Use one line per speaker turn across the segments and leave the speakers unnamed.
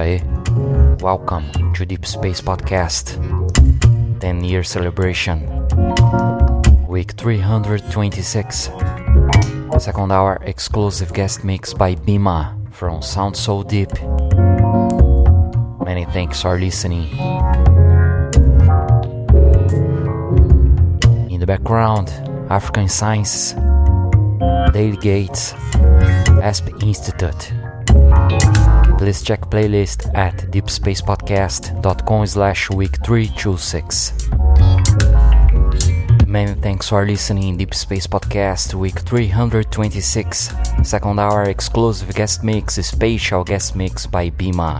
Aí, welcome to Deep Space Podcast 10 year celebration, week 326, second hour exclusive guest mix by Bima from Sound So Deep. Many thanks for listening. In the background, African Science, Daily Gates, ASP Institute. Please check playlist at deepspacepodcast.com slash week 326. Many thanks for listening Deep Space Podcast week 326. Second hour exclusive guest mix, special guest mix by Bima.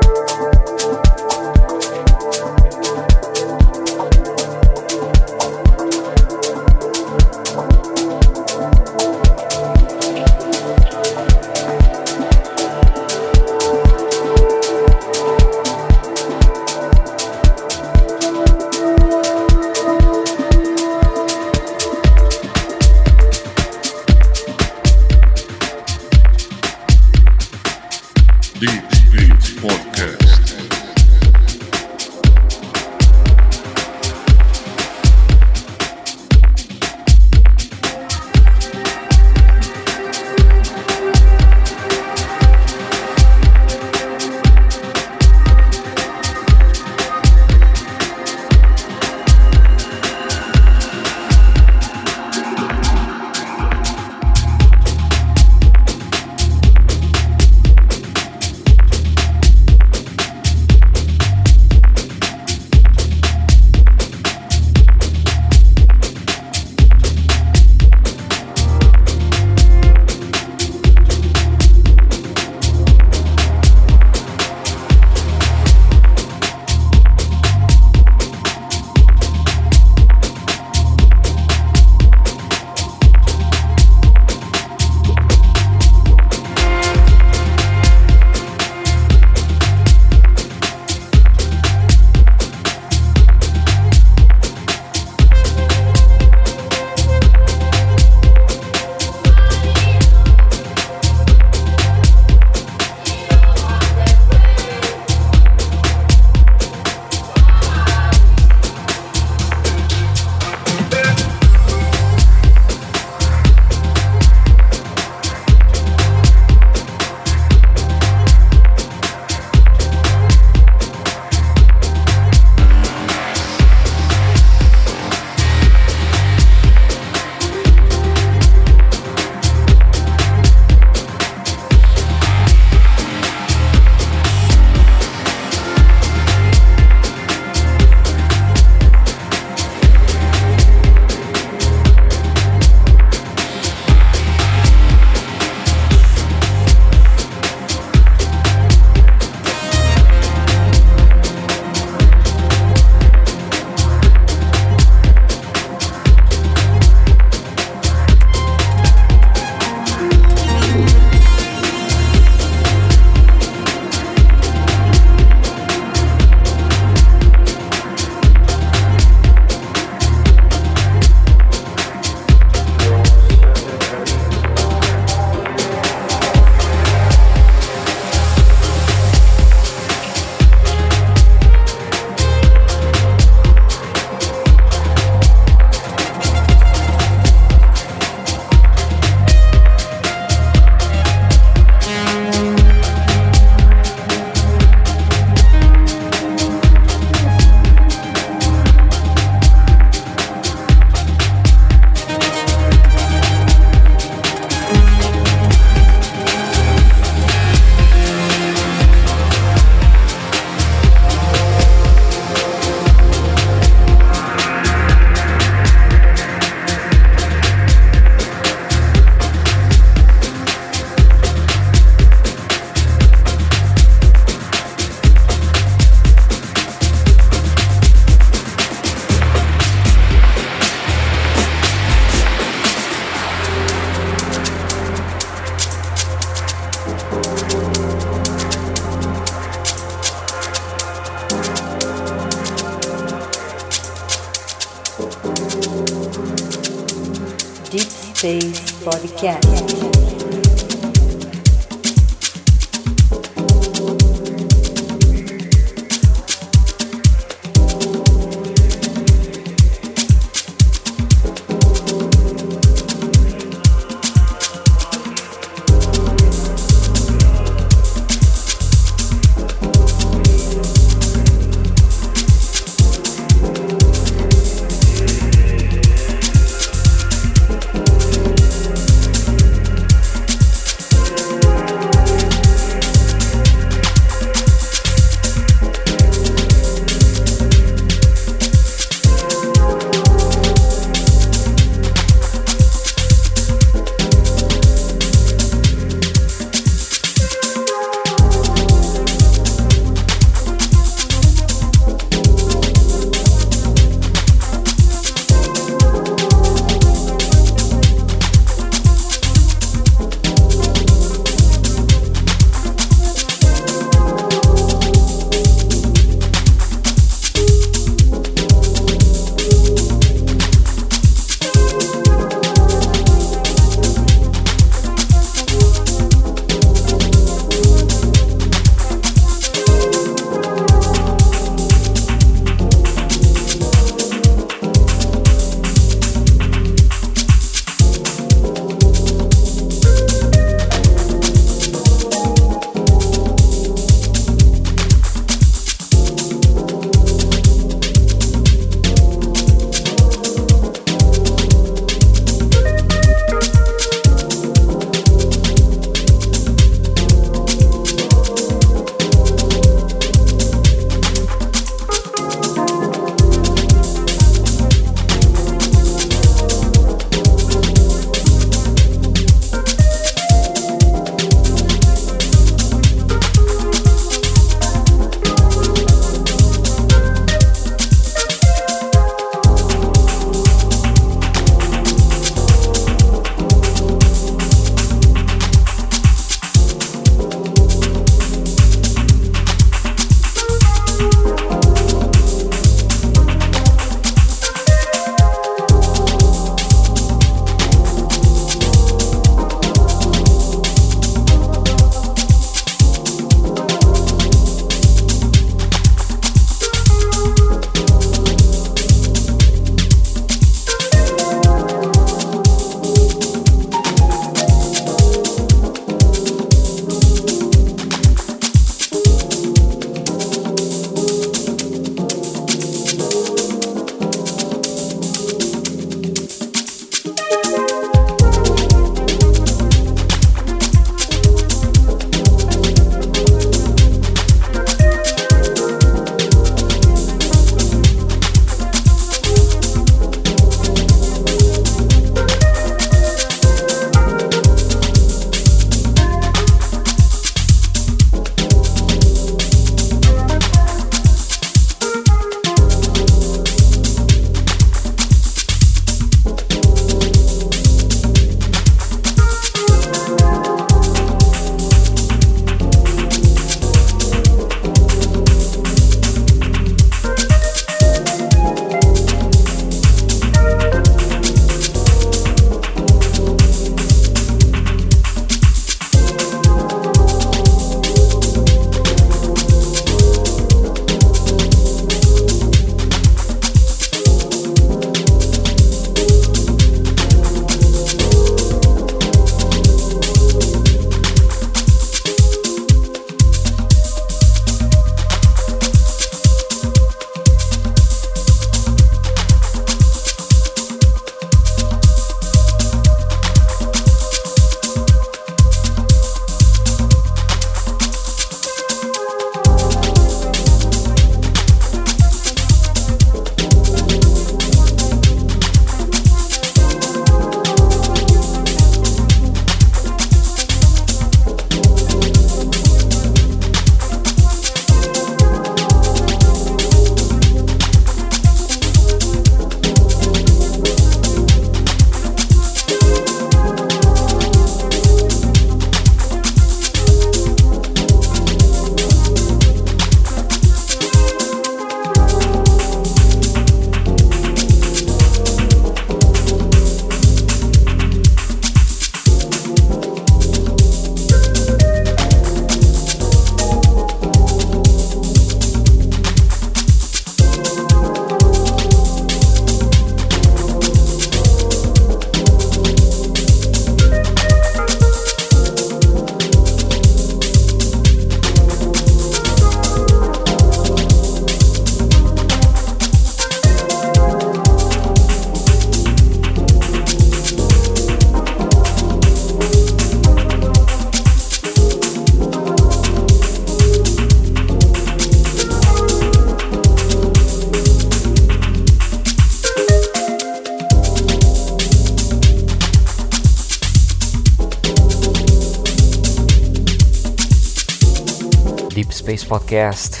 Podcast,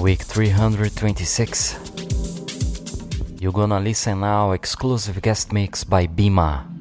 week 326. You're gonna listen now exclusive guest mix by Bima.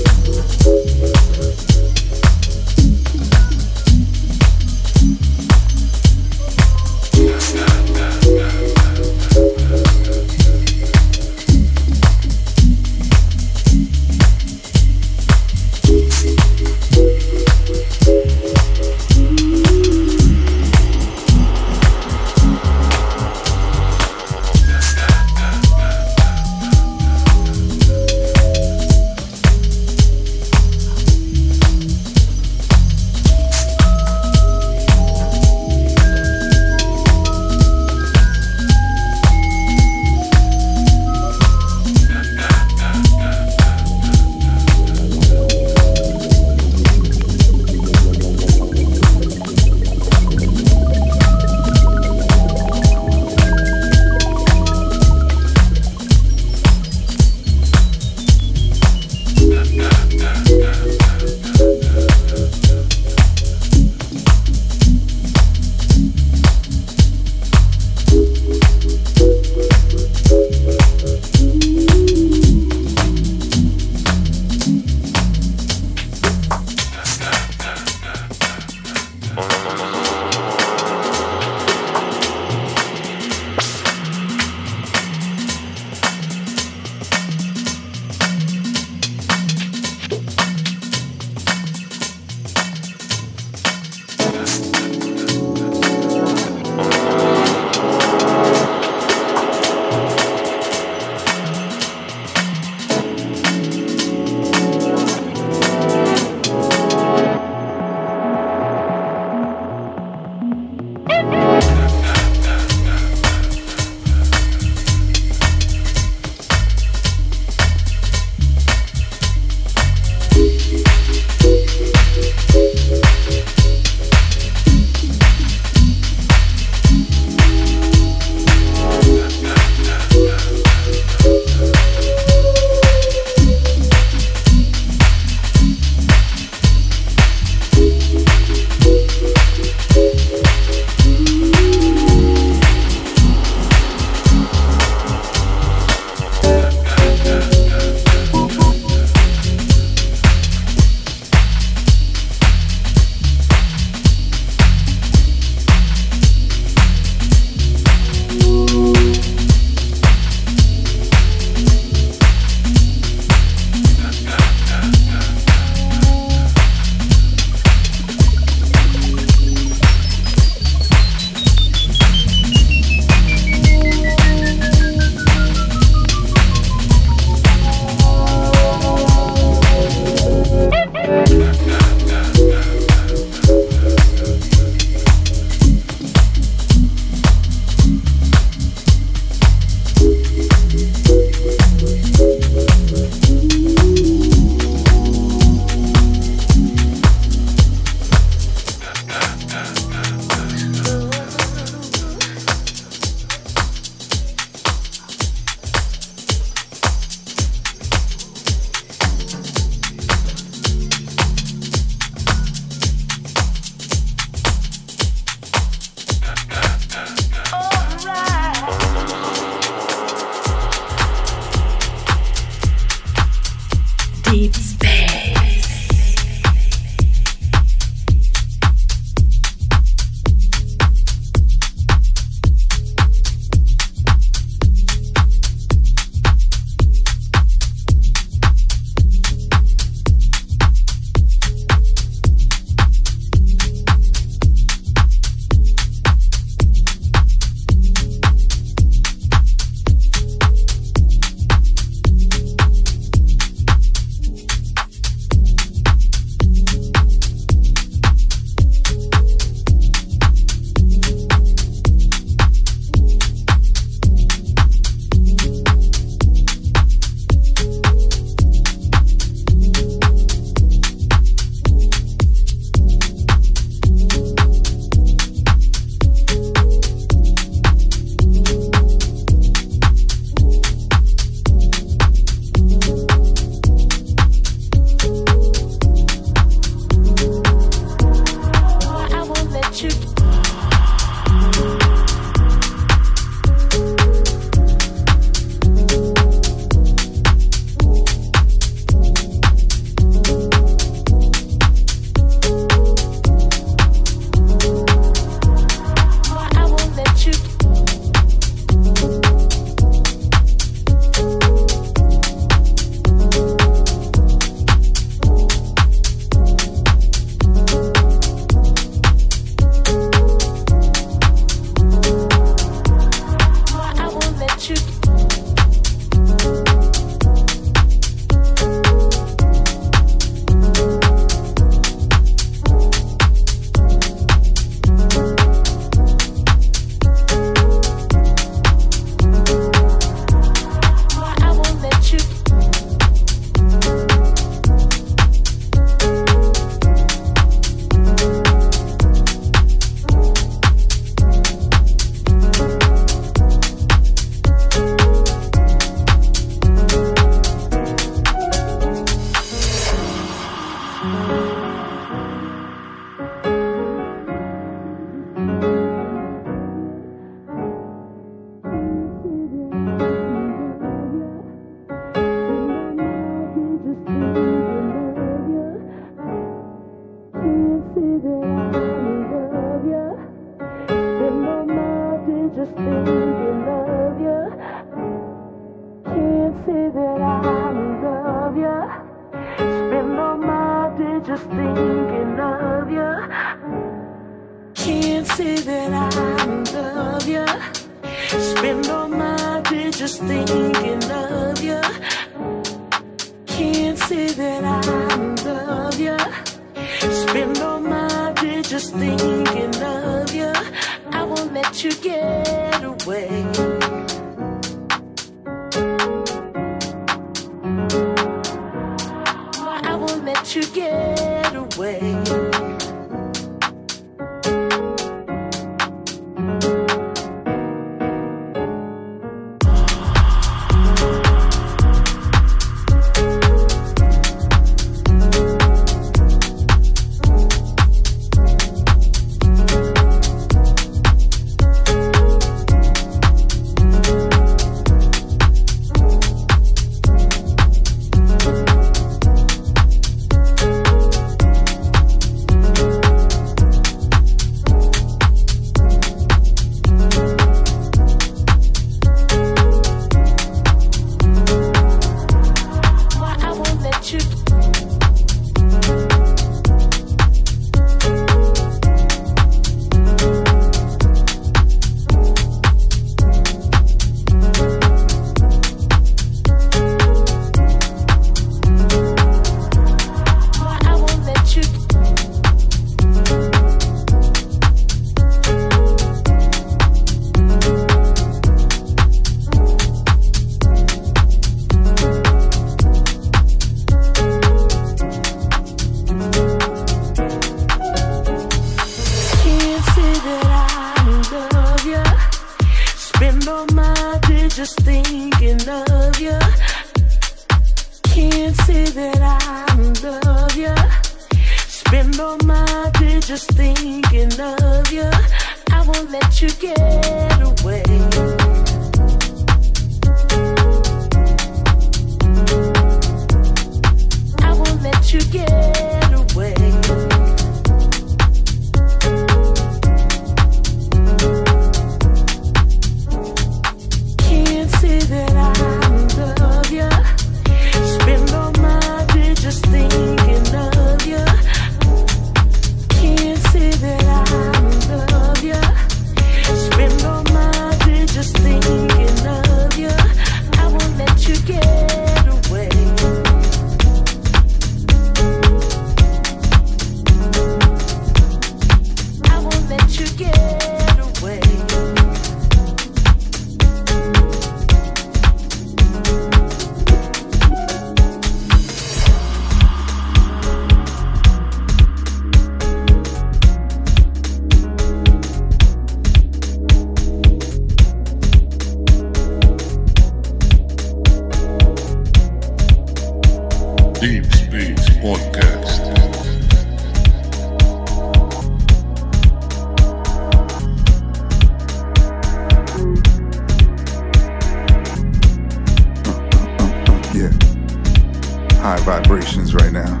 High vibrations right now.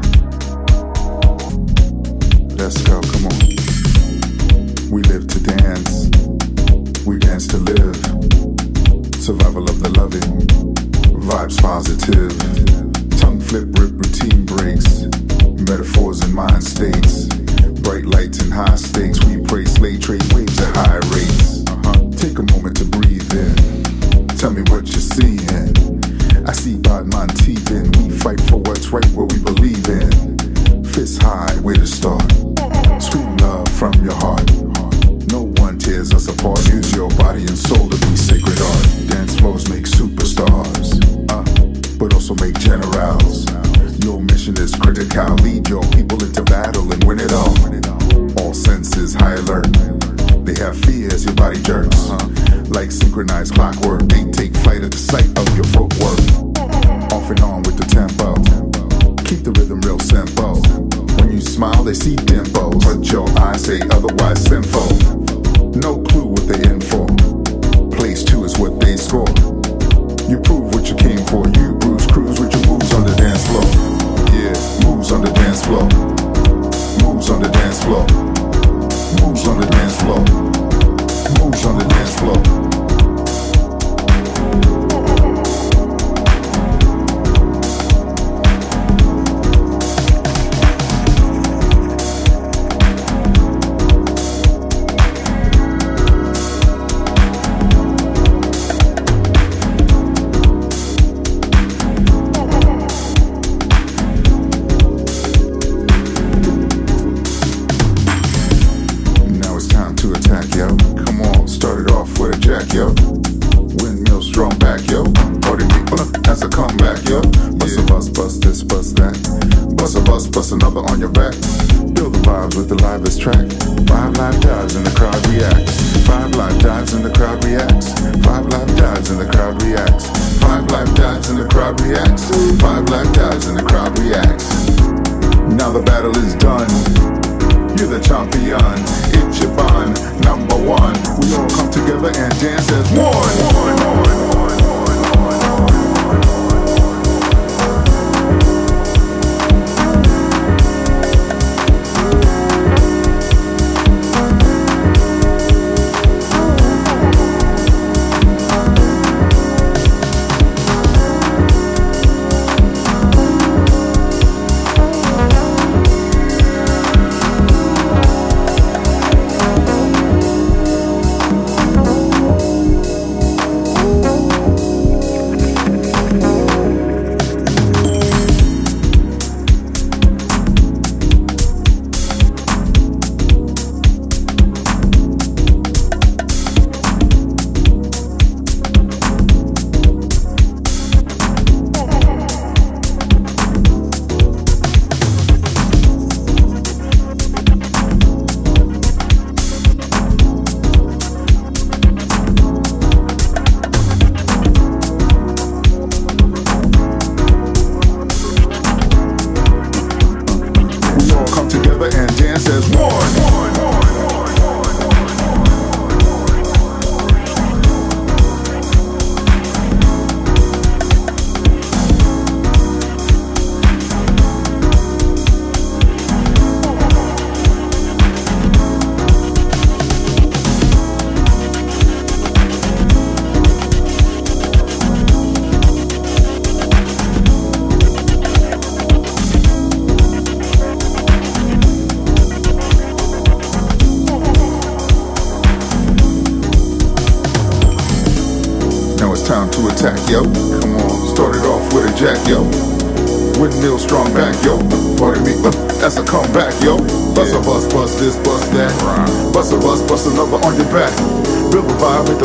Let's go, come on. We live to dance. We dance to live. Survival of the loving. Vibes positive. Tongue flip, rip, routine breaks. Metaphors and mind states. Bright lights and high stakes. We pray slay trade waves at high rates. Uh-huh. Take a moment to breathe in. Tell me what you're seeing. I see Batman teething. We fight for what's right, what we believe in. Fist high, way to start. Scream love from your heart. No one tears us apart. Use your body and soul to be sacred art. Dance floors make superstars, uh, but also make generals. Your mission is critical. Lead your people into battle and win it all. All senses high alert. They have fears, your body jerks. Like synchronized clockwork, they take flight at the sight of your footwork. Off and on with the tempo. Keep the rhythm real simple. When you smile, they see dimples. But your eyes say otherwise sinful. No clue what they in for. Place two is what they score. You prove what you came for. You bruise, cruise with your moves on the dance floor. Yeah, moves on the dance floor. Moves on the dance floor. Moves on the dance floor. Moves on the dance floor.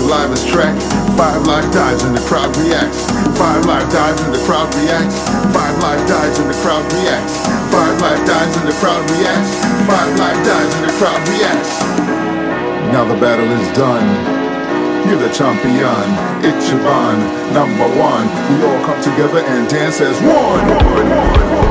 Five live dives and the crowd reacts. Five live dives and the crowd reacts. Five live dives and the crowd reacts. Five live dives and the crowd reacts. Five live dives and the crowd reacts. Now the battle is done. You're the champion, it's bond, number one. We all come together and dance as one.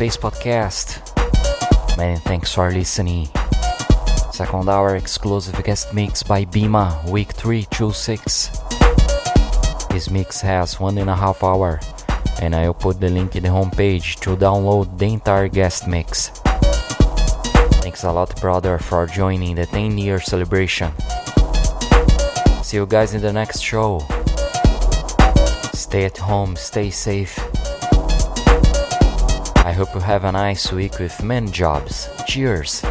Space Podcast. Many thanks for listening. Second hour exclusive guest mix by Bima, week 326. This mix has one and a half hour, and I'll put the link in the homepage to download the entire guest mix. Thanks a lot, brother, for joining the 10 year celebration. See you guys in the next show. Stay at home, stay safe. Hope you have a nice week with many jobs. Cheers!